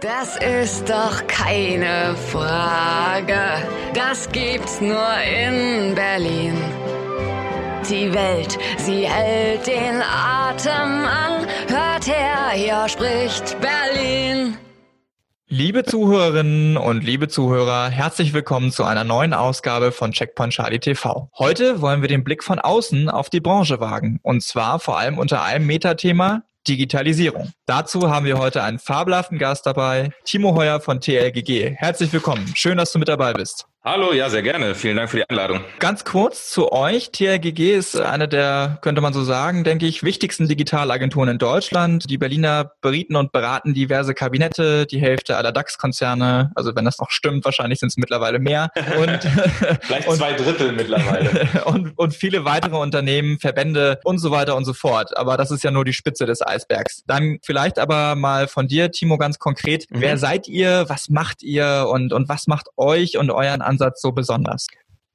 Das ist doch keine Frage. Das gibt's nur in Berlin. Die Welt, sie hält den Atem an. Hört her, hier spricht Berlin. Liebe Zuhörerinnen und liebe Zuhörer, herzlich willkommen zu einer neuen Ausgabe von Checkpoint Charlie TV. Heute wollen wir den Blick von außen auf die Branche wagen. Und zwar vor allem unter einem Metathema, Digitalisierung. Dazu haben wir heute einen fabelhaften Gast dabei, Timo Heuer von TLGG. Herzlich willkommen. Schön, dass du mit dabei bist. Hallo, ja, sehr gerne. Vielen Dank für die Einladung. Ganz kurz zu euch. TRGG ist eine der, könnte man so sagen, denke ich, wichtigsten Digitalagenturen in Deutschland. Die Berliner berieten und beraten diverse Kabinette, die Hälfte aller DAX-Konzerne. Also wenn das noch stimmt, wahrscheinlich sind es mittlerweile mehr. Und, Vielleicht zwei Drittel mittlerweile. und, und viele weitere Unternehmen, Verbände und so weiter und so fort. Aber das ist ja nur die Spitze des Eisbergs. Dann vielleicht aber mal von dir, Timo, ganz konkret. Mhm. Wer seid ihr? Was macht ihr? Und, und was macht euch und euren Ansatz so besonders?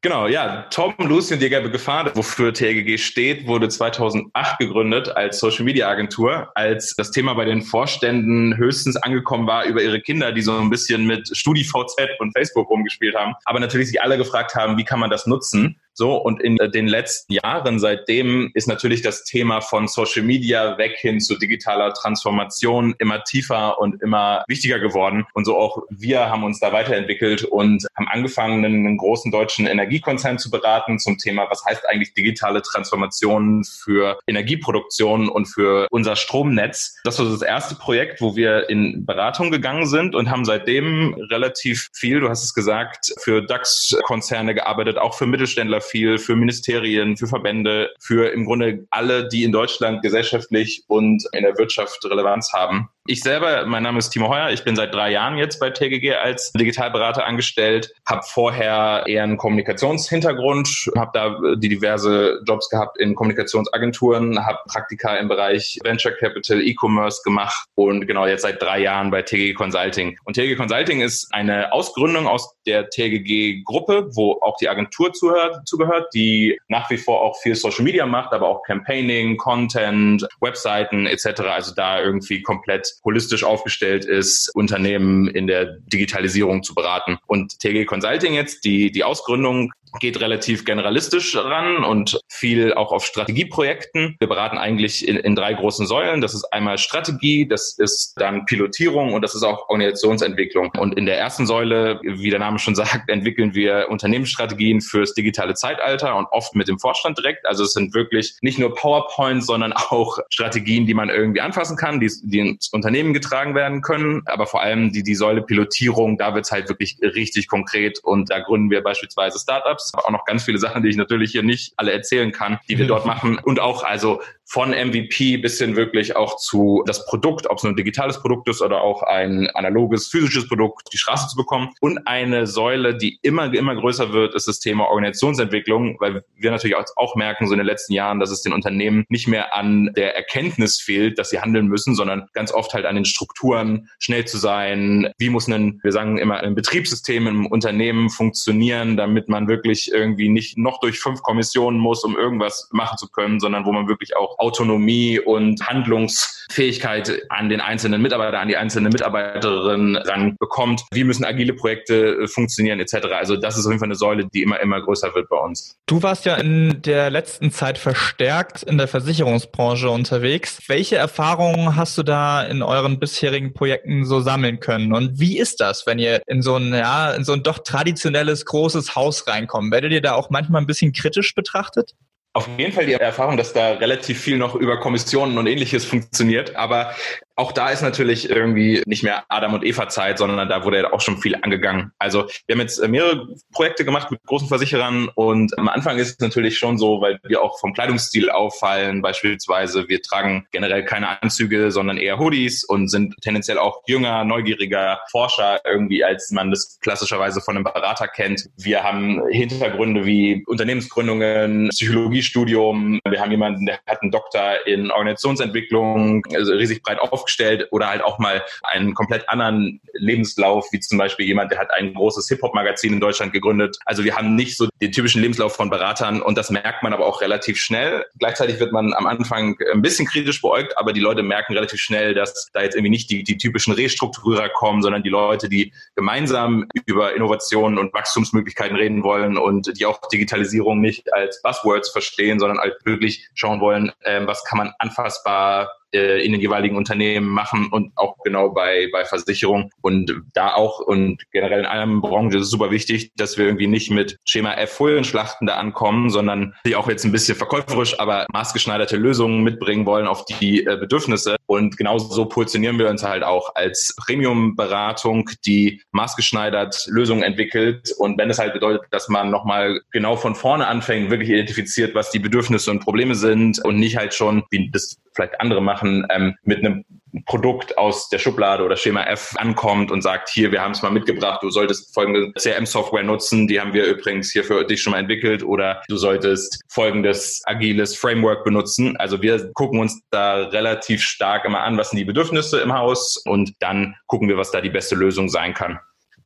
Genau, ja. Tom Lucy und gelbe Gefahr, wofür TLGG steht, wurde 2008 gegründet als Social Media Agentur, als das Thema bei den Vorständen höchstens angekommen war über ihre Kinder, die so ein bisschen mit StudiVZ und Facebook rumgespielt haben, aber natürlich sich alle gefragt haben, wie kann man das nutzen? So, und in den letzten Jahren seitdem ist natürlich das Thema von Social Media weg hin zu digitaler Transformation immer tiefer und immer wichtiger geworden. Und so auch wir haben uns da weiterentwickelt und haben angefangen, einen großen deutschen Energiekonzern zu beraten zum Thema, was heißt eigentlich digitale Transformation für Energieproduktion und für unser Stromnetz. Das war das erste Projekt, wo wir in Beratung gegangen sind und haben seitdem relativ viel, du hast es gesagt, für DAX-Konzerne gearbeitet, auch für Mittelständler viel für Ministerien, für Verbände, für im Grunde alle, die in Deutschland gesellschaftlich und in der Wirtschaft Relevanz haben. Ich selber, mein Name ist Timo Heuer, ich bin seit drei Jahren jetzt bei TGG als Digitalberater angestellt, habe vorher eher einen Kommunikationshintergrund, habe da die diverse Jobs gehabt in Kommunikationsagenturen, habe Praktika im Bereich Venture Capital, E-Commerce gemacht und genau jetzt seit drei Jahren bei TGG Consulting. Und TGG Consulting ist eine Ausgründung aus der TGG Gruppe, wo auch die Agentur zuhört, zugehört, die nach wie vor auch viel Social Media macht, aber auch Campaigning, Content, Webseiten etc. Also da irgendwie komplett holistisch aufgestellt ist, Unternehmen in der Digitalisierung zu beraten. Und TG Consulting jetzt, die, die Ausgründung geht relativ generalistisch ran und viel auch auf Strategieprojekten. Wir beraten eigentlich in, in drei großen Säulen. Das ist einmal Strategie, das ist dann Pilotierung und das ist auch Organisationsentwicklung. Und in der ersten Säule, wie der Name schon sagt, entwickeln wir Unternehmensstrategien fürs digitale Zeitalter und oft mit dem Vorstand direkt. Also es sind wirklich nicht nur PowerPoints, sondern auch Strategien, die man irgendwie anfassen kann, die, die ins Unternehmen getragen werden können. Aber vor allem die, die Säule Pilotierung, da wird es halt wirklich richtig konkret und da gründen wir beispielsweise Startups Startups, auch noch ganz viele Sachen, die ich natürlich hier nicht alle erzählen kann, die wir dort machen. Und auch also von MVP bis hin wirklich auch zu das Produkt, ob es ein digitales Produkt ist oder auch ein analoges, physisches Produkt, die Straße zu bekommen. Und eine Säule, die immer, immer größer wird, ist das Thema Organisationsentwicklung, weil wir natürlich auch merken, so in den letzten Jahren, dass es den Unternehmen nicht mehr an der Erkenntnis fehlt, dass sie handeln müssen, sondern ganz oft halt an den Strukturen, schnell zu sein. Wie muss ein, wir sagen immer, ein Betriebssystem im Unternehmen funktionieren, damit man wirklich wirklich irgendwie nicht noch durch fünf Kommissionen muss, um irgendwas machen zu können, sondern wo man wirklich auch Autonomie und Handlungsfähigkeit an den einzelnen Mitarbeiter, an die einzelne Mitarbeiterin ran bekommt. Wie müssen agile Projekte äh, funktionieren etc. Also das ist auf jeden Fall eine Säule, die immer, immer größer wird bei uns. Du warst ja in der letzten Zeit verstärkt in der Versicherungsbranche unterwegs. Welche Erfahrungen hast du da in euren bisherigen Projekten so sammeln können? Und wie ist das, wenn ihr in so ein, ja, in so ein doch traditionelles großes Haus reinkommt? Bekommen. Werdet ihr da auch manchmal ein bisschen kritisch betrachtet? Auf jeden Fall die Erfahrung, dass da relativ viel noch über Kommissionen und ähnliches funktioniert. Aber auch da ist natürlich irgendwie nicht mehr Adam und Eva Zeit, sondern da wurde ja auch schon viel angegangen. Also wir haben jetzt äh, mehrere Projekte gemacht mit großen Versicherern und am Anfang ist es natürlich schon so, weil wir auch vom Kleidungsstil auffallen. Beispielsweise wir tragen generell keine Anzüge, sondern eher Hoodies und sind tendenziell auch jünger, neugieriger Forscher irgendwie, als man das klassischerweise von einem Berater kennt. Wir haben Hintergründe wie Unternehmensgründungen, Psychologiestudium. Wir haben jemanden, der hat einen Doktor in Organisationsentwicklung, also riesig breit auf aufgestellt oder halt auch mal einen komplett anderen Lebenslauf, wie zum Beispiel jemand, der hat ein großes Hip-Hop-Magazin in Deutschland gegründet. Also wir haben nicht so den typischen Lebenslauf von Beratern und das merkt man aber auch relativ schnell. Gleichzeitig wird man am Anfang ein bisschen kritisch beäugt, aber die Leute merken relativ schnell, dass da jetzt irgendwie nicht die, die typischen Restrukturierer kommen, sondern die Leute, die gemeinsam über Innovationen und Wachstumsmöglichkeiten reden wollen und die auch Digitalisierung nicht als Buzzwords verstehen, sondern halt wirklich schauen wollen, ähm, was kann man anfassbar in den jeweiligen Unternehmen machen und auch genau bei, bei Versicherungen. Und da auch und generell in einer Branche ist es super wichtig, dass wir irgendwie nicht mit Schema F Folienschlachten da ankommen, sondern die auch jetzt ein bisschen verkäuferisch, aber maßgeschneiderte Lösungen mitbringen wollen auf die äh, Bedürfnisse. Und genauso so positionieren wir uns halt auch als Premium-Beratung, die maßgeschneidert Lösungen entwickelt. Und wenn es halt bedeutet, dass man nochmal genau von vorne anfängt, wirklich identifiziert, was die Bedürfnisse und Probleme sind und nicht halt schon, wie das vielleicht andere machen, ähm, mit einem Produkt aus der Schublade oder Schema F ankommt und sagt, hier, wir haben es mal mitgebracht, du solltest folgende CRM-Software nutzen, die haben wir übrigens hier für dich schon mal entwickelt oder du solltest folgendes agiles Framework benutzen. Also wir gucken uns da relativ stark immer an, was sind die Bedürfnisse im Haus und dann gucken wir, was da die beste Lösung sein kann.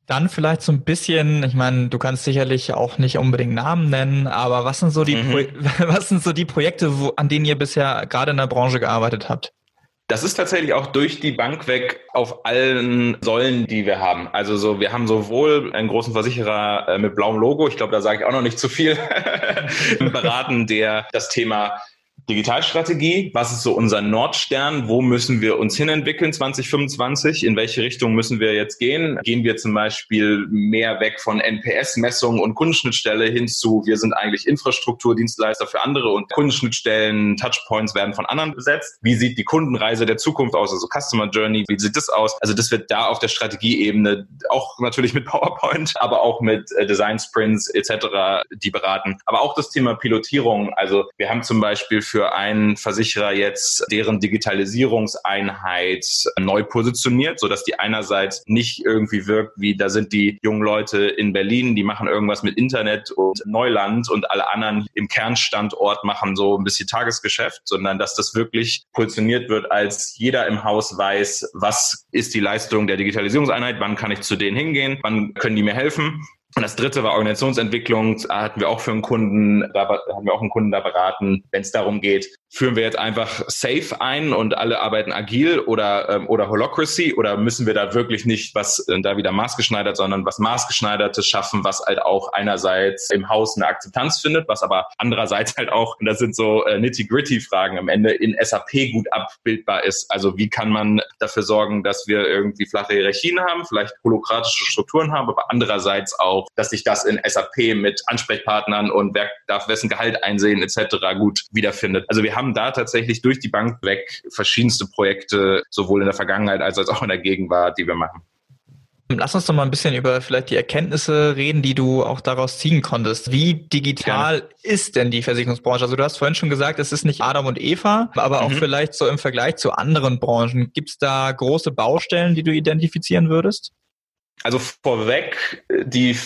Dann vielleicht so ein bisschen, ich meine, du kannst sicherlich auch nicht unbedingt Namen nennen, aber was sind so die, mhm. was sind so die Projekte, wo, an denen ihr bisher gerade in der Branche gearbeitet habt? Das ist tatsächlich auch durch die Bank weg auf allen Säulen, die wir haben. Also so, wir haben sowohl einen großen Versicherer äh, mit blauem Logo, ich glaube, da sage ich auch noch nicht zu viel, beraten, der das Thema Digitalstrategie, was ist so unser Nordstern? Wo müssen wir uns hinentwickeln 2025? In welche Richtung müssen wir jetzt gehen? Gehen wir zum Beispiel mehr weg von NPS-Messungen und Kundenschnittstelle hin zu, wir sind eigentlich Infrastrukturdienstleister für andere und Kundenschnittstellen, Touchpoints werden von anderen besetzt. Wie sieht die Kundenreise der Zukunft aus? Also Customer Journey, wie sieht das aus? Also das wird da auf der Strategieebene auch natürlich mit PowerPoint, aber auch mit äh, Design Sprints etc. die beraten. Aber auch das Thema Pilotierung. Also wir haben zum Beispiel für für einen Versicherer jetzt deren Digitalisierungseinheit neu positioniert, sodass die einerseits nicht irgendwie wirkt, wie da sind die jungen Leute in Berlin, die machen irgendwas mit Internet und Neuland und alle anderen im Kernstandort machen so ein bisschen Tagesgeschäft, sondern dass das wirklich positioniert wird, als jeder im Haus weiß, was ist die Leistung der Digitalisierungseinheit, wann kann ich zu denen hingehen, wann können die mir helfen und das dritte war Organisationsentwicklung. Da hatten wir auch für einen Kunden, da haben wir auch einen Kunden da beraten, wenn es darum geht, führen wir jetzt einfach Safe ein und alle arbeiten agil oder, ähm, oder Holocracy oder müssen wir da wirklich nicht was äh, da wieder maßgeschneidert, sondern was maßgeschneidertes schaffen, was halt auch einerseits im Haus eine Akzeptanz findet, was aber andererseits halt auch, und das sind so äh, nitty-gritty Fragen am Ende, in SAP gut abbildbar ist. Also wie kann man dafür sorgen, dass wir irgendwie flache Hierarchien haben, vielleicht holokratische Strukturen haben, aber andererseits auch, dass sich das in SAP mit Ansprechpartnern und wer darf wessen Gehalt einsehen etc. gut wiederfindet. Also wir haben da tatsächlich durch die Bank weg verschiedenste Projekte, sowohl in der Vergangenheit als auch in der Gegenwart, die wir machen. Lass uns doch mal ein bisschen über vielleicht die Erkenntnisse reden, die du auch daraus ziehen konntest. Wie digital Gerne. ist denn die Versicherungsbranche? Also du hast vorhin schon gesagt, es ist nicht Adam und Eva, aber auch mhm. vielleicht so im Vergleich zu anderen Branchen. Gibt es da große Baustellen, die du identifizieren würdest? Also vorweg, die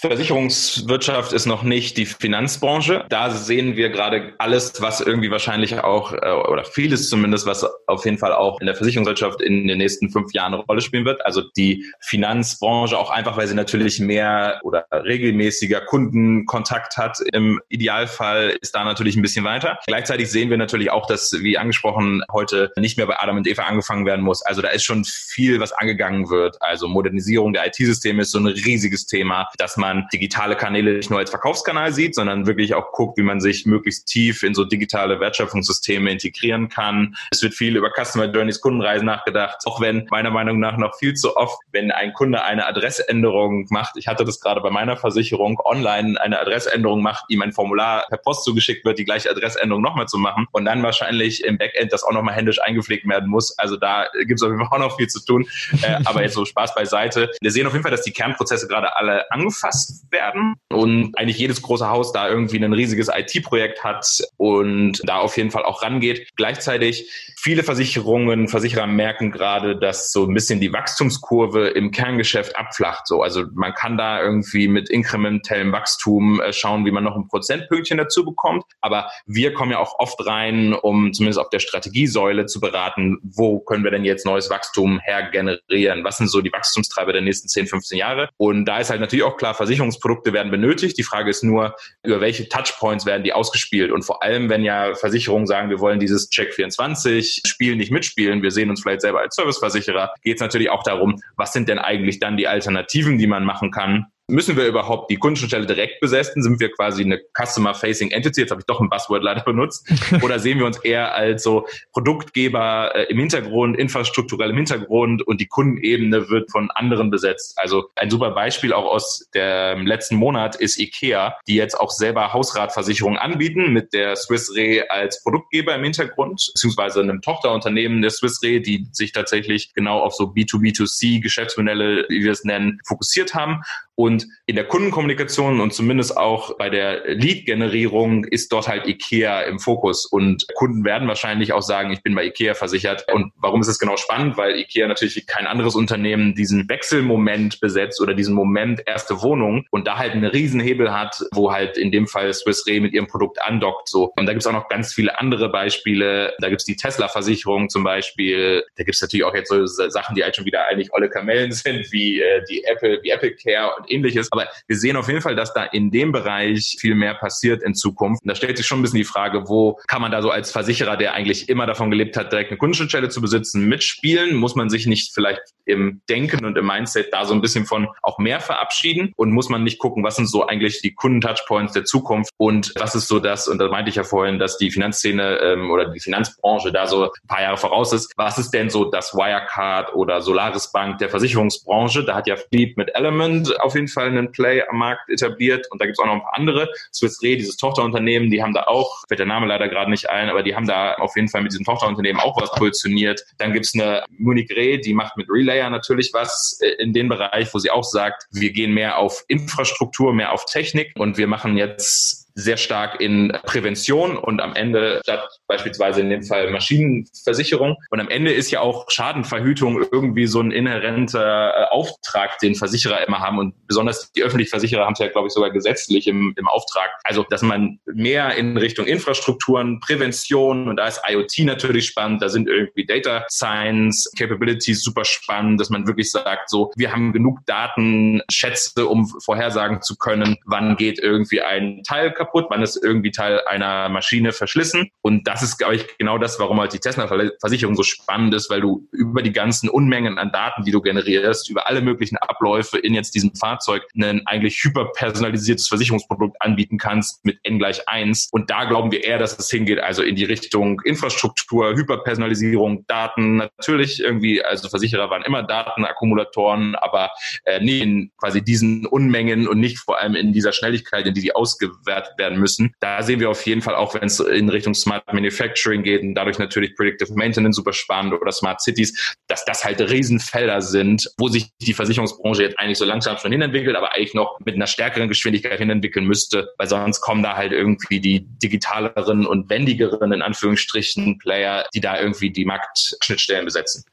Versicherungswirtschaft ist noch nicht die Finanzbranche. Da sehen wir gerade alles, was irgendwie wahrscheinlich auch, äh, oder vieles zumindest, was auf jeden Fall auch in der Versicherungswirtschaft in den nächsten fünf Jahren eine Rolle spielen wird. Also die Finanzbranche auch einfach, weil sie natürlich mehr oder regelmäßiger Kundenkontakt hat. Im Idealfall ist da natürlich ein bisschen weiter. Gleichzeitig sehen wir natürlich auch, dass, wie angesprochen, heute nicht mehr bei Adam und Eva angefangen werden muss. Also da ist schon viel, was angegangen wird. Also Modernisierung der IT-Systeme ist so ein riesiges Thema, dass man man digitale Kanäle nicht nur als Verkaufskanal sieht, sondern wirklich auch guckt, wie man sich möglichst tief in so digitale Wertschöpfungssysteme integrieren kann. Es wird viel über Customer Journeys, Kundenreisen nachgedacht, auch wenn meiner Meinung nach noch viel zu oft, wenn ein Kunde eine Adressänderung macht, ich hatte das gerade bei meiner Versicherung, online eine Adressänderung macht, ihm ein Formular per Post zugeschickt wird, die gleiche Adressänderung nochmal zu machen und dann wahrscheinlich im Backend das auch nochmal händisch eingepflegt werden muss. Also da gibt es auf jeden Fall auch noch viel zu tun. Äh, aber jetzt so Spaß beiseite. Wir sehen auf jeden Fall, dass die Kernprozesse gerade alle angefasst genutzt werden und eigentlich jedes große Haus da irgendwie ein riesiges IT-Projekt hat und da auf jeden Fall auch rangeht. Gleichzeitig viele Versicherungen, Versicherer merken gerade, dass so ein bisschen die Wachstumskurve im Kerngeschäft abflacht. So, also man kann da irgendwie mit inkrementellem Wachstum äh, schauen, wie man noch ein Prozentpünktchen dazu bekommt. Aber wir kommen ja auch oft rein, um zumindest auf der Strategiesäule zu beraten, wo können wir denn jetzt neues Wachstum her generieren? Was sind so die Wachstumstreiber der nächsten 10, 15 Jahre? Und da ist halt natürlich auch klar, Versicherungsprodukte werden benötigt. Die Frage ist nur, über welche Touchpoints werden die ausgespielt? Und vor allem, wenn ja Versicherungen sagen, wir wollen dieses Check 24 Spiel nicht mitspielen, wir sehen uns vielleicht selber als Serviceversicherer, geht es natürlich auch darum, was sind denn eigentlich dann die Alternativen, die man machen kann, Müssen wir überhaupt die Kundenstelle direkt besetzen? Sind wir quasi eine Customer-Facing Entity? Jetzt habe ich doch ein Buzzword leider benutzt. Oder sehen wir uns eher als so Produktgeber äh, im Hintergrund, infrastrukturell im Hintergrund und die Kundenebene wird von anderen besetzt? Also ein super Beispiel auch aus dem letzten Monat ist IKEA, die jetzt auch selber Hausratversicherungen anbieten mit der Swiss Re als Produktgeber im Hintergrund, beziehungsweise einem Tochterunternehmen der Swiss Re, die sich tatsächlich genau auf so B2B2C Geschäftsmodelle, wie wir es nennen, fokussiert haben. Und in der Kundenkommunikation und zumindest auch bei der Lead-Generierung ist dort halt IKEA im Fokus. Und Kunden werden wahrscheinlich auch sagen, ich bin bei IKEA versichert. Und warum ist es genau spannend? Weil IKEA natürlich wie kein anderes Unternehmen diesen Wechselmoment besetzt oder diesen Moment erste Wohnung und da halt einen Riesenhebel hat, wo halt in dem Fall Swiss Re mit ihrem Produkt andockt. So. Und da gibt's auch noch ganz viele andere Beispiele. Da gibt's die Tesla-Versicherung zum Beispiel. Da gibt's natürlich auch jetzt so Sachen, die halt schon wieder eigentlich olle Kamellen sind, wie äh, die Apple, wie Apple Care und ähnliches. Aber wir sehen auf jeden Fall, dass da in dem Bereich viel mehr passiert in Zukunft. Und da stellt sich schon ein bisschen die Frage, wo kann man da so als Versicherer, der eigentlich immer davon gelebt hat, direkt eine Kundenschnittstelle zu besitzen, mitspielen? Muss man sich nicht vielleicht im Denken und im Mindset da so ein bisschen von auch mehr verabschieden? Und muss man nicht gucken, was sind so eigentlich die Kundentouchpoints der Zukunft und was ist so das, und da meinte ich ja vorhin, dass die Finanzszene ähm, oder die Finanzbranche da so ein paar Jahre voraus ist. Was ist denn so das Wirecard oder Solaris Bank der Versicherungsbranche? Da hat ja Fleet mit Element auf jeden Fall einen Play am Markt etabliert und da gibt es auch noch ein paar andere. Swiss Re, dieses Tochterunternehmen, die haben da auch, fällt der Name leider gerade nicht ein, aber die haben da auf jeden Fall mit diesem Tochterunternehmen auch was positioniert. Dann gibt es eine Munich Re, die macht mit Relayer natürlich was äh, in dem Bereich, wo sie auch sagt, wir gehen mehr auf Infrastruktur, mehr auf Technik und wir machen jetzt sehr stark in Prävention und am Ende statt beispielsweise in dem Fall Maschinenversicherung. Und am Ende ist ja auch Schadenverhütung irgendwie so ein inhärenter äh, Auftrag, den Versicherer immer haben. Und besonders die öffentlichen Versicherer haben es ja, glaube ich, sogar gesetzlich im, im Auftrag. Also, dass man mehr in Richtung Infrastrukturen, Prävention und da ist IoT natürlich spannend. Da sind irgendwie Data Science Capabilities super spannend, dass man wirklich sagt, so, wir haben genug Datenschätze, um vorhersagen zu können, wann geht irgendwie ein Teil kaputt kaputt, man ist irgendwie Teil einer Maschine verschlissen. Und das ist, glaube ich, genau das, warum halt die Tesla-Versicherung so spannend ist, weil du über die ganzen Unmengen an Daten, die du generierst, über alle möglichen Abläufe in jetzt diesem Fahrzeug ein eigentlich hyperpersonalisiertes Versicherungsprodukt anbieten kannst mit N gleich eins. Und da glauben wir eher, dass es hingeht, also in die Richtung Infrastruktur, Hyperpersonalisierung, Daten. Natürlich irgendwie, also Versicherer waren immer Datenakkumulatoren, aber äh, nie in quasi diesen Unmengen und nicht vor allem in dieser Schnelligkeit, in die die ausgewertet werden müssen. Da sehen wir auf jeden Fall auch, wenn es in Richtung Smart Manufacturing geht und dadurch natürlich Predictive Maintenance super spannend oder Smart Cities, dass das halt Riesenfelder sind, wo sich die Versicherungsbranche jetzt eigentlich so langsam schon hinentwickelt, aber eigentlich noch mit einer stärkeren Geschwindigkeit hinentwickeln müsste, weil sonst kommen da halt irgendwie die digitaleren und wendigeren, in Anführungsstrichen, Player, die da irgendwie die Marktschnittstellen besetzen.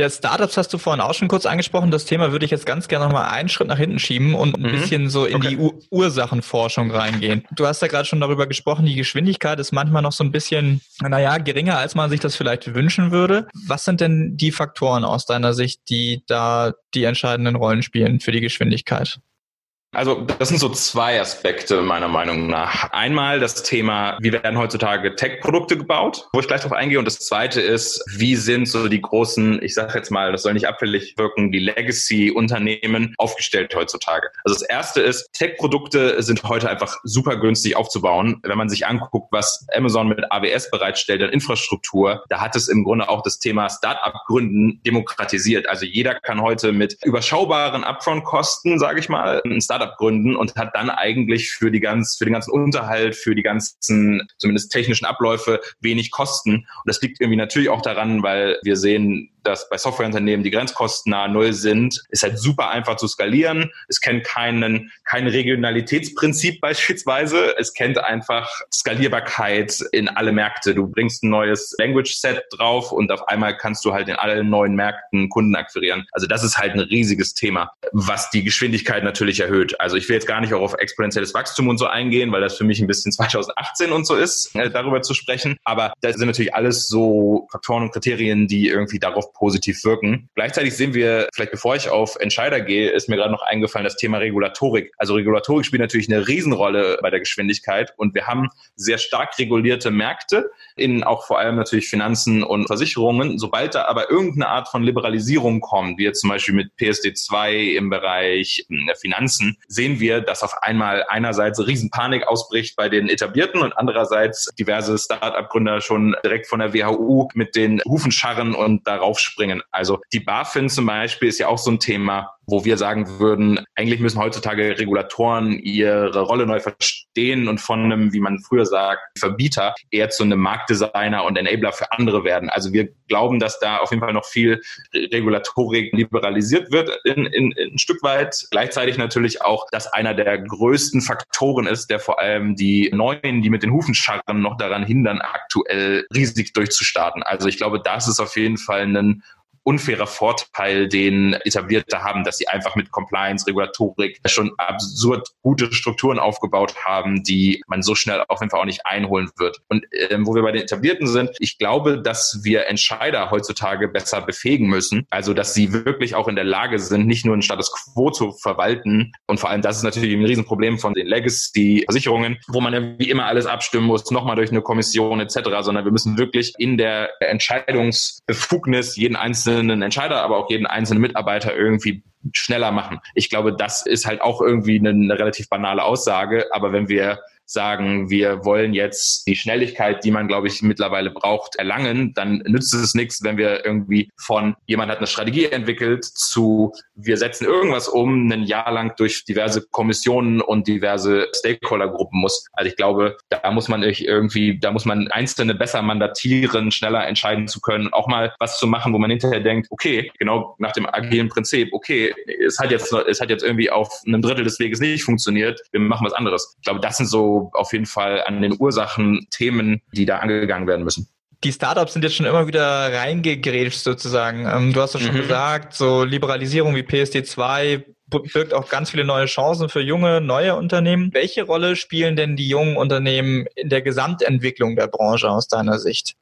Ja, Startups hast du vorhin auch schon kurz angesprochen. Das Thema würde ich jetzt ganz gerne nochmal einen Schritt nach hinten schieben und ein mhm. bisschen so in okay. die Ur Ursachenforschung reingehen. Du hast ja gerade schon darüber gesprochen, die Geschwindigkeit ist manchmal noch so ein bisschen, naja, geringer, als man sich das vielleicht wünschen würde. Was sind denn die Faktoren aus deiner Sicht, die da die entscheidenden Rollen spielen für die Geschwindigkeit? Also das sind so zwei Aspekte meiner Meinung nach. Einmal das Thema, wie werden heutzutage Tech-Produkte gebaut, wo ich gleich drauf eingehe. Und das zweite ist, wie sind so die großen, ich sage jetzt mal, das soll nicht abfällig wirken, die Legacy-Unternehmen aufgestellt heutzutage. Also das erste ist, Tech-Produkte sind heute einfach super günstig aufzubauen. Wenn man sich anguckt, was Amazon mit AWS bereitstellt an Infrastruktur, da hat es im Grunde auch das Thema Startup-Gründen demokratisiert. Also jeder kann heute mit überschaubaren Upfront-Kosten, sage ich mal, ein Startup Startup gründen und hat dann eigentlich für die ganz, für den ganzen Unterhalt, für die ganzen zumindest technischen Abläufe wenig Kosten. Und das liegt irgendwie natürlich auch daran, weil wir sehen, dass bei Softwareunternehmen die Grenzkosten nahe Null sind. Ist halt super einfach zu skalieren. Es kennt keinen, kein Regionalitätsprinzip beispielsweise. Es kennt einfach Skalierbarkeit in alle Märkte. Du bringst ein neues Language-Set drauf und auf einmal kannst du halt in allen neuen Märkten Kunden akquirieren. Also das ist halt ein riesiges Thema, was die Geschwindigkeit natürlich erhöht. Also ich will jetzt gar nicht auch auf exponentielles Wachstum und so eingehen, weil das für mich ein bisschen 2018 und so ist, äh, darüber zu sprechen. Aber das sind natürlich alles so Faktoren und Kriterien, die irgendwie positiv wirken. Gleichzeitig sehen wir, vielleicht bevor ich auf Entscheider gehe, ist mir gerade noch eingefallen, das Thema Regulatorik. Also Regulatorik spielt natürlich eine Riesenrolle bei der Geschwindigkeit und wir haben sehr stark regulierte Märkte in auch vor allem natürlich Finanzen und Versicherungen. Sobald da aber irgendeine Art von Liberalisierung kommt, wie jetzt zum Beispiel mit PSD2 im Bereich hm, der Finanzen, sehen wir, dass auf einmal einerseits Riesenpanik ausbricht bei den Etablierten und andererseits diverse Start-up-Gründer schon direkt von der WHU mit den Hufen scharren und darauf springen. Also die BaFin zum Beispiel ist ja auch so ein Thema wo wir sagen würden, eigentlich müssen heutzutage Regulatoren ihre Rolle neu verstehen und von einem, wie man früher sagt, Verbieter eher zu einem Marktdesigner und Enabler für andere werden. Also wir glauben, dass da auf jeden Fall noch viel Regulatorik liberalisiert wird in, in, in ein Stück weit. Gleichzeitig natürlich auch, dass einer der größten Faktoren ist, der vor allem die Neuen, die mit den Hufen scharren, noch daran hindern, aktuell riesig durchzustarten. Also ich glaube, das ist auf jeden Fall ein unfairer Vorteil, den Etablierte haben, dass sie einfach mit Compliance, Regulatorik schon absurd gute Strukturen aufgebaut haben, die man so schnell auf jeden Fall auch nicht einholen wird. Und ähm, wo wir bei den Etablierten sind, ich glaube, dass wir Entscheider heutzutage besser befähigen müssen. Also, dass sie wirklich auch in der Lage sind, nicht nur einen Status quo zu verwalten. Und vor allem, das ist natürlich ein Riesenproblem von den Legacy-Versicherungen, wo man wie immer alles abstimmen muss, nochmal durch eine Kommission etc., sondern wir müssen wirklich in der Entscheidungsbefugnis jeden einzelnen einzelnen Entscheider, aber auch jeden einzelnen Mitarbeiter irgendwie schneller machen. Ich glaube, das ist halt auch irgendwie eine, eine relativ banale Aussage, aber wenn wir sagen, wir wollen jetzt die Schnelligkeit, die man, glaube ich, mittlerweile braucht, erlangen, dann nützt es nichts, wenn wir irgendwie von jemand hat eine Strategie entwickelt zu wir setzen irgendwas um, ein Jahr lang durch diverse Kommissionen und diverse Stakeholdergruppen muss. Also ich glaube, da muss man irgendwie, da muss man Einzelne besser mandatieren, schneller entscheiden zu können, auch mal was zu machen, wo man hinterher denkt, okay, genau nach dem agilen Prinzip, okay, es hat jetzt, es hat jetzt irgendwie auf einem Drittel des Weges nicht funktioniert, wir machen was anderes. Ich glaube, das sind so auf jeden Fall an den Ursachen Themen, die da angegangen werden müssen die Startups sind jetzt schon immer wieder reingegrätscht sozusagen. Ähm, du hast ja schon mhm. gesagt, so Liberalisierung wie PSD2 birgt auch ganz viele neue Chancen für junge, neue Unternehmen. Welche Rolle spielen denn die jungen Unternehmen in der Gesamtentwicklung der Branche aus deiner Sicht?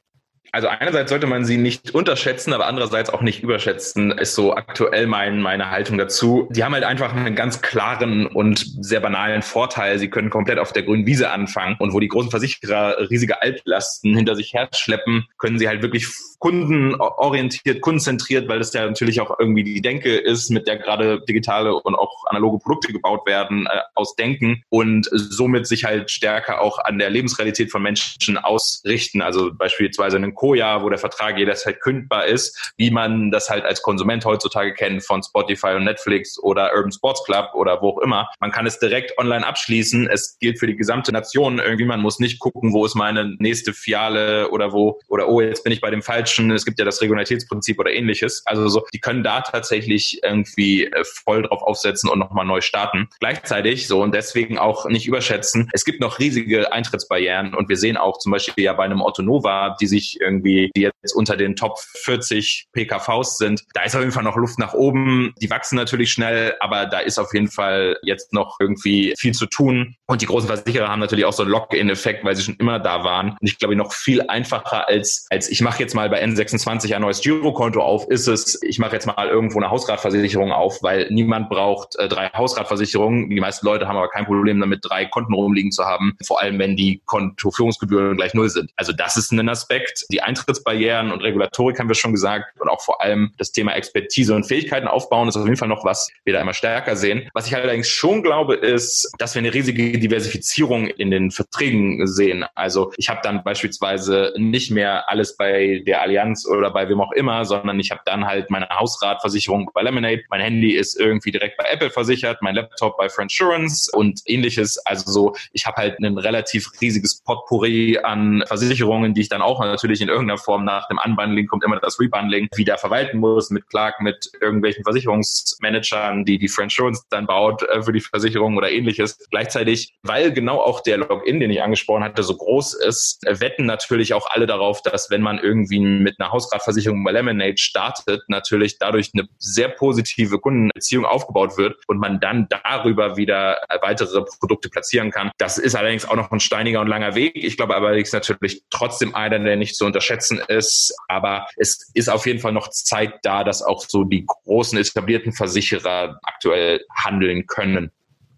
Also einerseits sollte man sie nicht unterschätzen, aber andererseits auch nicht überschätzen, ist so aktuell mein, meine Haltung dazu. Die haben halt einfach einen ganz klaren und sehr banalen Vorteil. Sie können komplett auf der grünen Wiese anfangen und wo die großen Versicherer riesige Altlasten hinter sich herschleppen, können sie halt wirklich kundenorientiert, kundenzentriert, weil das ja natürlich auch irgendwie die Denke ist, mit der gerade digitale und auch analoge Produkte gebaut werden, äh, ausdenken und somit sich halt stärker auch an der Lebensrealität von Menschen ausrichten. Also beispielsweise einen Koja, wo der Vertrag jederzeit kündbar ist, wie man das halt als Konsument heutzutage kennt von Spotify und Netflix oder Urban Sports Club oder wo auch immer. Man kann es direkt online abschließen. Es gilt für die gesamte Nation. Irgendwie man muss nicht gucken, wo ist meine nächste Fiale oder wo oder oh, jetzt bin ich bei dem falschen. Es gibt ja das Regionalitätsprinzip oder ähnliches. Also so, die können da tatsächlich irgendwie äh, voll drauf aufsetzen und nochmal neu starten. Gleichzeitig so und deswegen auch nicht überschätzen. Es gibt noch riesige Eintrittsbarrieren und wir sehen auch zum Beispiel ja bei einem Otto Nova, die sich irgendwie, die jetzt unter den Top 40 PKVs sind. Da ist auf jeden Fall noch Luft nach oben. Die wachsen natürlich schnell, aber da ist auf jeden Fall jetzt noch irgendwie viel zu tun. Und die großen Versicherer haben natürlich auch so einen Lock-in-Effekt, weil sie schon immer da waren. Und ich glaube, noch viel einfacher als, als ich mache jetzt mal bei N26 ein neues Girokonto auf, ist es, ich mache jetzt mal irgendwo eine Hausratversicherung auf, weil niemand braucht äh, drei Hausratversicherungen. Die meisten Leute haben aber kein Problem damit, drei Konten rumliegen zu haben, vor allem wenn die Kontoführungsgebühren gleich null sind. Also das ist ein Aspekt. Die die Eintrittsbarrieren und Regulatorik haben wir schon gesagt und auch vor allem das Thema Expertise und Fähigkeiten aufbauen ist auf jeden Fall noch was wir da immer stärker sehen. Was ich allerdings schon glaube, ist, dass wir eine riesige Diversifizierung in den Verträgen sehen. Also ich habe dann beispielsweise nicht mehr alles bei der Allianz oder bei wem auch immer, sondern ich habe dann halt meine Hausratversicherung bei Lemonade, mein Handy ist irgendwie direkt bei Apple versichert, mein Laptop bei Friendsurance und ähnliches. Also so, ich habe halt ein relativ riesiges Potpourri an Versicherungen, die ich dann auch natürlich in in irgendeiner Form nach dem Unbundling kommt immer das Rebundling wieder verwalten muss mit Clark, mit irgendwelchen Versicherungsmanagern, die die Friendsurance dann baut äh, für die Versicherung oder ähnliches. Gleichzeitig, weil genau auch der Login, den ich angesprochen hatte, so groß ist, äh, wetten natürlich auch alle darauf, dass wenn man irgendwie mit einer Hausratversicherung bei Lemonade startet, natürlich dadurch eine sehr positive Kundenbeziehung aufgebaut wird und man dann darüber wieder weitere Produkte platzieren kann. Das ist allerdings auch noch ein steiniger und langer Weg. Ich glaube allerdings natürlich trotzdem einer, der nicht zu unterschätzen ist. Aber es ist auf jeden Fall noch Zeit da, dass auch so die großen etablierten Versicherer aktuell handeln können.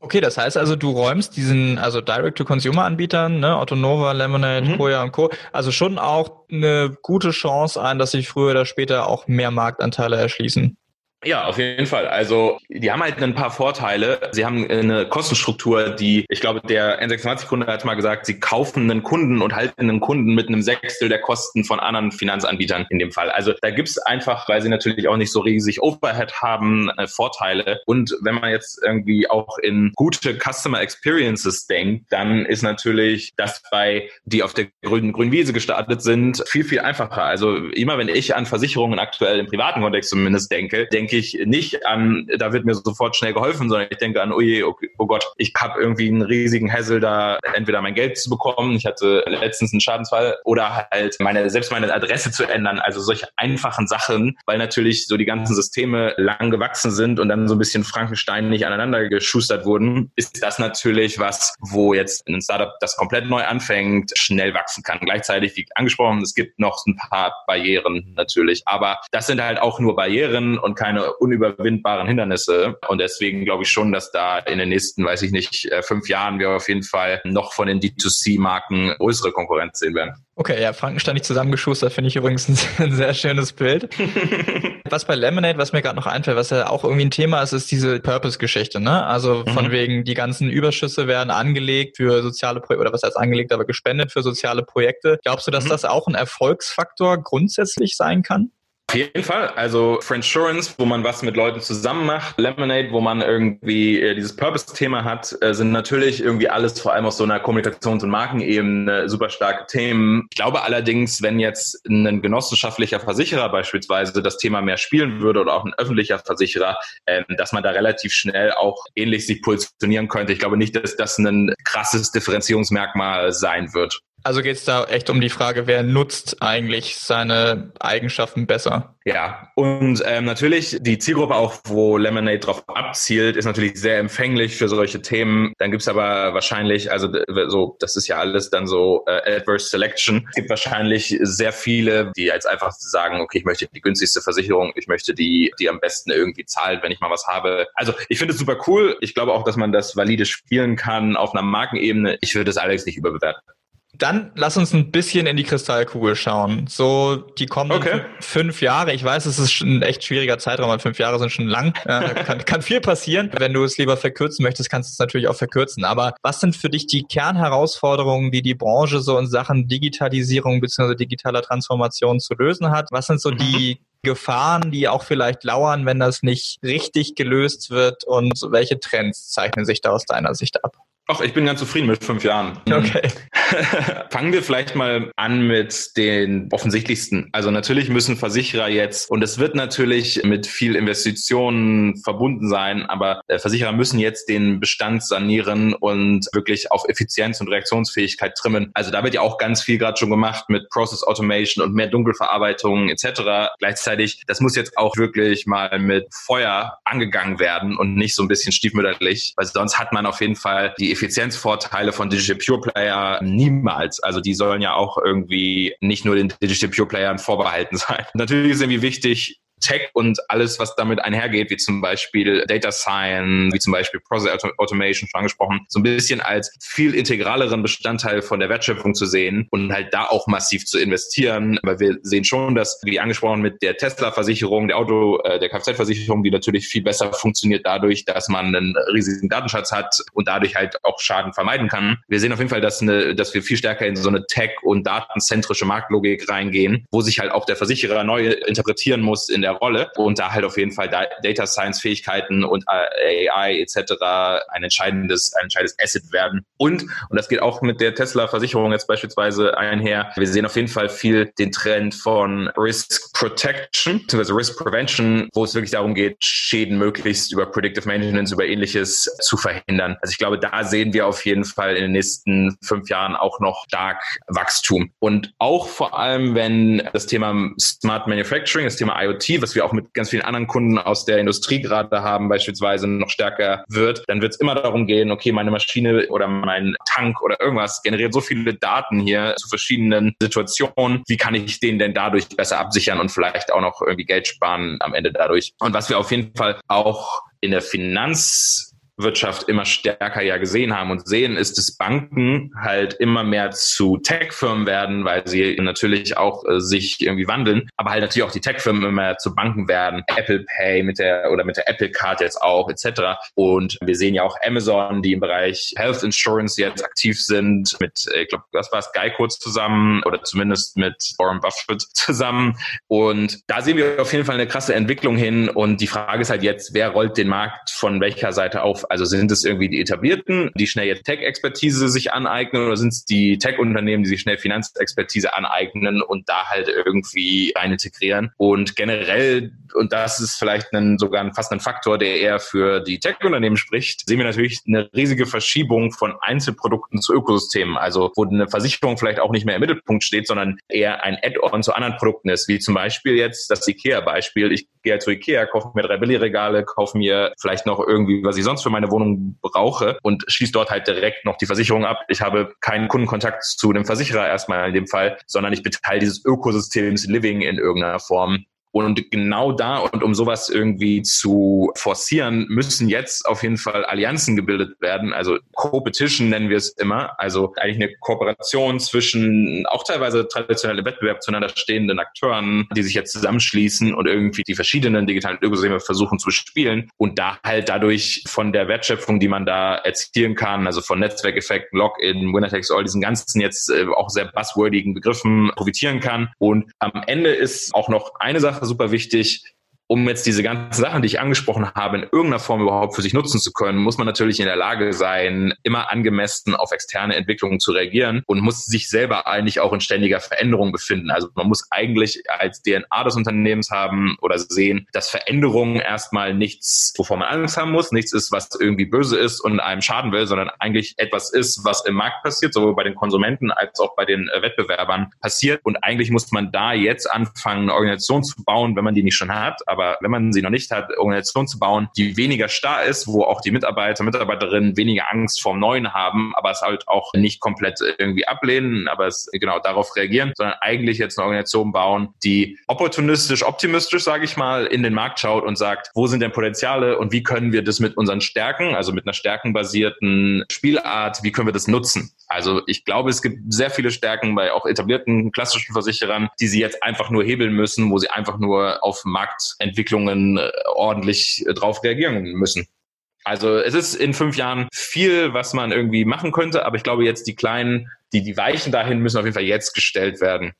Okay, das heißt also, du räumst diesen, also Direct-to-Consumer-Anbietern, ne, Autonova, Lemonade, mhm. Koya und Co., also schon auch eine gute Chance ein, dass sich früher oder später auch mehr Marktanteile erschließen. Ja, auf jeden Fall. Also die haben halt ein paar Vorteile. Sie haben eine Kostenstruktur, die, ich glaube, der N26-Kunde hat mal gesagt, sie kaufen einen Kunden und halten einen Kunden mit einem Sechstel der Kosten von anderen Finanzanbietern in dem Fall. Also da gibt's einfach, weil sie natürlich auch nicht so riesig Overhead haben, äh, Vorteile. Und wenn man jetzt irgendwie auch in gute Customer Experiences denkt, dann ist natürlich das bei, die auf der grünen, grünen Wiese gestartet sind, viel, viel einfacher. Also immer wenn ich an Versicherungen aktuell im privaten Kontext zumindest denke, denke denke ich nicht an, da wird mir sofort schnell geholfen, sondern ich denke an, oh oh, oh Gott, ich habe irgendwie einen riesigen Hassel da, entweder mein Geld zu bekommen, ich hatte letztens einen Schadensfall, oder halt meine, selbst meine Adresse zu ändern. Also solche einfachen Sachen, weil natürlich so die ganzen Systeme lang gewachsen sind und dann so ein bisschen Frankenstein nicht aneinander geschustert wurden, ist das natürlich was, wo jetzt ein Startup, das komplett neu anfängt, schnell wachsen kann. Gleichzeitig, wie angesprochen, es gibt noch ein paar Barrieren natürlich, aber das sind halt auch nur Barrieren und keine keine unüberwindbaren Hindernisse. Und deswegen glaube ich schon, dass da in den nächsten, weiß ich nicht, äh, fünf Jahren wir auf jeden Fall noch von den D2C-Marken größere Konkurrenz sehen werden. Okay, ja, Frankenstein nicht zusammengeschustert, finde ich übrigens ein, sehr schönes Bild. was bei Lemonade, was mir gerade noch einfällt, was ja auch irgendwie ein Thema ist, ist diese Purpose-Geschichte, ne? Also von mhm. wegen, die ganzen Überschüsse werden angelegt für soziale Projekte, oder was heißt angelegt, aber gespendet für soziale Projekte. Glaubst du, dass mhm. das auch ein Erfolgsfaktor grundsätzlich sein kann? Auf jeden Fall. Also Friendsurance, wo man was mit Leuten zusammen macht, Lemonade, wo man irgendwie äh, dieses Purpose-Thema hat, äh, sind natürlich irgendwie alles vor allem aus so einer Kommunikations- und Markenebene super starke Themen. Ich glaube allerdings, wenn jetzt ein genossenschaftlicher Versicherer beispielsweise das Thema mehr spielen würde oder auch ein öffentlicher Versicherer, äh, dass man da relativ schnell auch ähnlich sich positionieren könnte. Ich glaube nicht, dass das ein krasses Differenzierungsmerkmal sein wird. Also geht es da echt um die Frage, wer nutzt eigentlich seine Eigenschaften besser? Ja, und ähm, natürlich die Zielgruppe auch, wo Lemonade drauf abzielt, ist natürlich sehr empfänglich für solche Themen. Dann gibt's aber wahrscheinlich, also so, das ist ja alles dann so äh, Adverse Selection. Es gibt wahrscheinlich sehr viele, die jetzt einfach sagen, okay, ich möchte die günstigste Versicherung, ich möchte die, die am besten irgendwie zahlt, wenn ich mal was habe. Also ich finde es super cool. Ich glaube auch, dass man das valide spielen kann auf einer Markenebene. Ich würde es allerdings nicht überbewerten. Dann lass uns ein bisschen in die Kristallkugel schauen. So die kommenden okay. fünf Jahre. Ich weiß, es ist ein echt schwieriger Zeitraum, weil fünf Jahre sind schon lang. Äh, kann, kann viel passieren. Wenn du es lieber verkürzen möchtest, kannst du es natürlich auch verkürzen. Aber was sind für dich die Kernherausforderungen, die die Branche so in Sachen Digitalisierung bzw. digitaler Transformation zu lösen hat? Was sind so mhm. die Gefahren, die auch vielleicht lauern, wenn das nicht richtig gelöst wird? Und welche Trends zeichnen sich da aus deiner Sicht ab? Ach, ich bin ganz zufrieden mit fünf Jahren. Okay. Fangen wir vielleicht mal an mit den offensichtlichsten. Also natürlich müssen Versicherer jetzt, und es wird natürlich mit viel Investitionen verbunden sein, aber äh, Versicherer müssen jetzt den Bestand sanieren und wirklich auf Effizienz und Reaktionsfähigkeit trimmen. Also da wird ja auch ganz viel gerade schon gemacht mit Process Automation und mehr Dunkelverarbeitung etc. Gleichzeitig, das muss jetzt auch wirklich mal mit Feuer angegangen werden und nicht so ein bisschen stiefmütterlich, weil sonst hat man auf jeden Fall die Effizienzvorteile von Digital Pure Player niemals. Also die sollen ja auch irgendwie nicht nur den Digital Pure Playern vorbehalten sein. Natürlich ist irgendwie wichtig, Tech und alles, was damit einhergeht, wie zum Beispiel Data Science, wie zum Beispiel Process Automation schon angesprochen, so ein bisschen als viel integraleren Bestandteil von der Wertschöpfung zu sehen und halt da auch massiv zu investieren, weil wir sehen schon, dass, wie angesprochen, mit der Tesla-Versicherung, der Auto, äh, der Kfz-Versicherung, die natürlich viel besser funktioniert dadurch, dass man einen riesigen Datenschatz hat und dadurch halt auch Schaden vermeiden kann. Wir sehen auf jeden Fall, dass, eine, dass wir viel stärker in so eine Tech- und datenzentrische Marktlogik reingehen, wo sich halt auch der Versicherer neu interpretieren muss in der der Rolle und da halt auf jeden Fall Data Science Fähigkeiten und äh, AI etc. ein entscheidendes, ein entscheidendes Asset werden. Und, und das geht auch mit der Tesla Versicherung jetzt beispielsweise einher. Wir sehen auf jeden Fall viel den Trend von Risk Protection, beziehungsweise Risk Prevention, wo es wirklich darum geht, Schäden möglichst über Predictive Maintenance, über ähnliches zu verhindern. Also ich glaube, da sehen wir auf jeden Fall in den nächsten fünf Jahren auch noch stark Wachstum. Und auch vor allem, wenn das Thema Smart Manufacturing, das Thema IoT, was wir auch mit ganz vielen anderen Kunden aus der Industrie gerade haben, beispielsweise noch stärker wird, dann wird es immer darum gehen, okay, meine Maschine oder mein Tank oder irgendwas generiert so viele Daten hier zu verschiedenen Situationen. Wie kann ich den denn dadurch besser absichern und vielleicht auch noch irgendwie Geld sparen am Ende dadurch? Und was wir auf jeden Fall auch in der Finanz Wirtschaft immer stärker ja gesehen haben und sehen, ist, dass Banken halt immer mehr zu Tech-Firmen werden, weil sie natürlich auch äh, sich irgendwie wandeln, aber halt natürlich auch die Tech-Firmen immer mehr zu Banken werden. Apple Pay mit der oder mit der Apple Card jetzt auch etc. Und wir sehen ja auch Amazon, die im Bereich Health Insurance jetzt aktiv sind, mit, ich glaube, das war es Geico zusammen oder zumindest mit Warren Buffett zusammen. Und da sehen wir auf jeden Fall eine krasse Entwicklung hin. Und die Frage ist halt jetzt, wer rollt den Markt von welcher Seite auf? Also sind es irgendwie die Etablierten, die schnell jetzt Tech-Expertise sich aneignen oder sind es die Tech-Unternehmen, die sich schnell Finanzexpertise aneignen und da halt irgendwie rein integrieren? Und generell, und das ist vielleicht ein, sogar fast ein Faktor, der eher für die Tech-Unternehmen spricht, sehen wir natürlich eine riesige Verschiebung von Einzelprodukten zu Ökosystemen. Also wo eine Versicherung vielleicht auch nicht mehr im Mittelpunkt steht, sondern eher ein Add-on zu anderen Produkten ist, wie zum Beispiel jetzt das IKEA-Beispiel. Ich gehe halt zu IKEA, kaufe mir drei Billigregale, kaufe mir vielleicht noch irgendwie, was ich sonst für meine Wohnung brauche und schließe dort halt direkt noch die Versicherung ab. Ich habe keinen Kundenkontakt zu dem Versicherer erstmal in dem Fall, sondern ich bin Teil dieses Ökosystems Living in irgendeiner Form. Und genau da und um sowas irgendwie zu forcieren, müssen jetzt auf jeden Fall Allianzen gebildet werden. Also Co-Petition nennen wir es immer. Also eigentlich eine Kooperation zwischen auch teilweise traditionelle Wettbewerb zueinander stehenden Akteuren, die sich jetzt zusammenschließen und irgendwie die verschiedenen digitalen Ökosysteme versuchen zu spielen und da halt dadurch von der Wertschöpfung, die man da erzielen kann, also von Netzwerkeffekten, Login, Winner Takes All, diesen ganzen jetzt äh, auch sehr buzzwordigen Begriffen profitieren kann. Und am Ende ist auch noch eine Sache, Sache super wichtig, um jetzt diese ganzen Sachen, die ich angesprochen habe, in irgendeiner Form überhaupt für sich nutzen zu können, muss man natürlich in der Lage sein, immer angemessen auf externe Entwicklungen zu reagieren und muss sich selber eigentlich auch in ständiger Veränderung befinden. Also man muss eigentlich als DNA des Unternehmens haben oder sehen, dass Veränderungen erstmal nichts, wovor man Angst haben muss, nichts ist, was irgendwie böse ist und einem schaden will, sondern eigentlich etwas ist, was im Markt passiert, sowohl bei den Konsumenten als auch bei den äh, Wettbewerbern passiert. Und eigentlich muss man da jetzt anfangen, eine Organisation zu bauen, wenn man die nicht schon hat. Aber aber wenn man sie noch nicht hat, Organisation zu bauen, die weniger starr ist, wo auch die Mitarbeiter, Mitarbeiterinnen weniger Angst vorm Neuen haben, aber es halt auch nicht komplett irgendwie ablehnen, aber es genau darauf reagieren, sondern eigentlich jetzt eine Organisation bauen, die opportunistisch, optimistisch, sage ich mal, in den Markt schaut und sagt, wo sind denn Potenziale und wie können wir das mit unseren Stärken, also mit einer stärkenbasierten Spielart, wie können wir das nutzen? Also ich glaube, es gibt sehr viele Stärken bei auch etablierten klassischen Versicherern, die sie jetzt einfach nur hebeln müssen, wo sie einfach nur auf Marktentwicklungen äh, ordentlich äh, drauf reagieren müssen. Also es ist in fünf Jahren viel, was man irgendwie machen könnte, aber ich glaube jetzt die kleinen, die, die Weichen dahin müssen auf jeden Fall jetzt gestellt werden.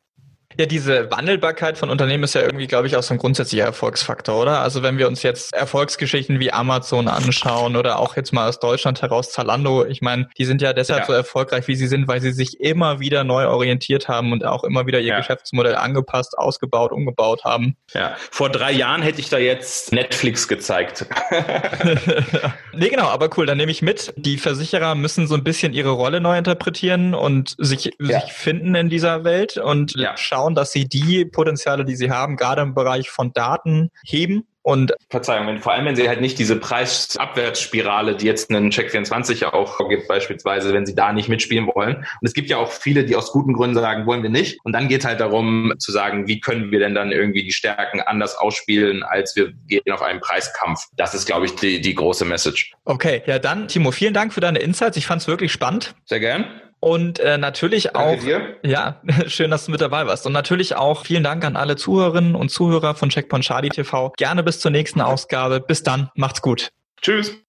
Ja, diese Wandelbarkeit von Unternehmen ist ja irgendwie, glaube ich, auch so ein grundsätzlicher Erfolgsfaktor, oder? Also wenn wir uns jetzt Erfolgsgeschichten wie Amazon anschauen oder auch jetzt mal aus Deutschland heraus Zalando, ich meine, die sind ja deshalb ja. so erfolgreich, wie sie sind, weil sie sich immer wieder neu orientiert haben und auch immer wieder ihr ja. Geschäftsmodell angepasst, ausgebaut, umgebaut haben. Ja, vor drei Jahren hätte ich da jetzt Netflix gezeigt. nee, genau, aber cool, dann nehme ich mit. Die Versicherer müssen so ein bisschen ihre Rolle neu interpretieren und sich, ja. sich finden in dieser Welt und schauen, schauen, dass sie die Potenziale, die sie haben, gerade im Bereich von Daten heben und Verzeihung, wenn, vor allem wenn sie halt nicht diese Preisabwärtsspirale, die jetzt einen Check24 ja auch gibt, beispielsweise, wenn sie da nicht mitspielen wollen. Und es gibt ja auch viele, die aus guten Gründen sagen, wollen wir nicht. Und dann geht es halt darum zu sagen, wie können wir denn dann irgendwie die Stärken anders ausspielen, als wir gehen auf einen Preiskampf. Das ist, glaube ich, die, die große Message. Okay, ja dann, Timo, vielen Dank für deine Insights. Ich fand es wirklich spannend. Sehr gern. Und äh, natürlich Danke auch, dir. ja, schön, dass du mit dabei warst. Und natürlich auch vielen Dank an alle Zuhörerinnen und Zuhörer von Checkpoint Charlie TV. Gerne bis zur nächsten Ausgabe. Bis dann, macht's gut. Tschüss.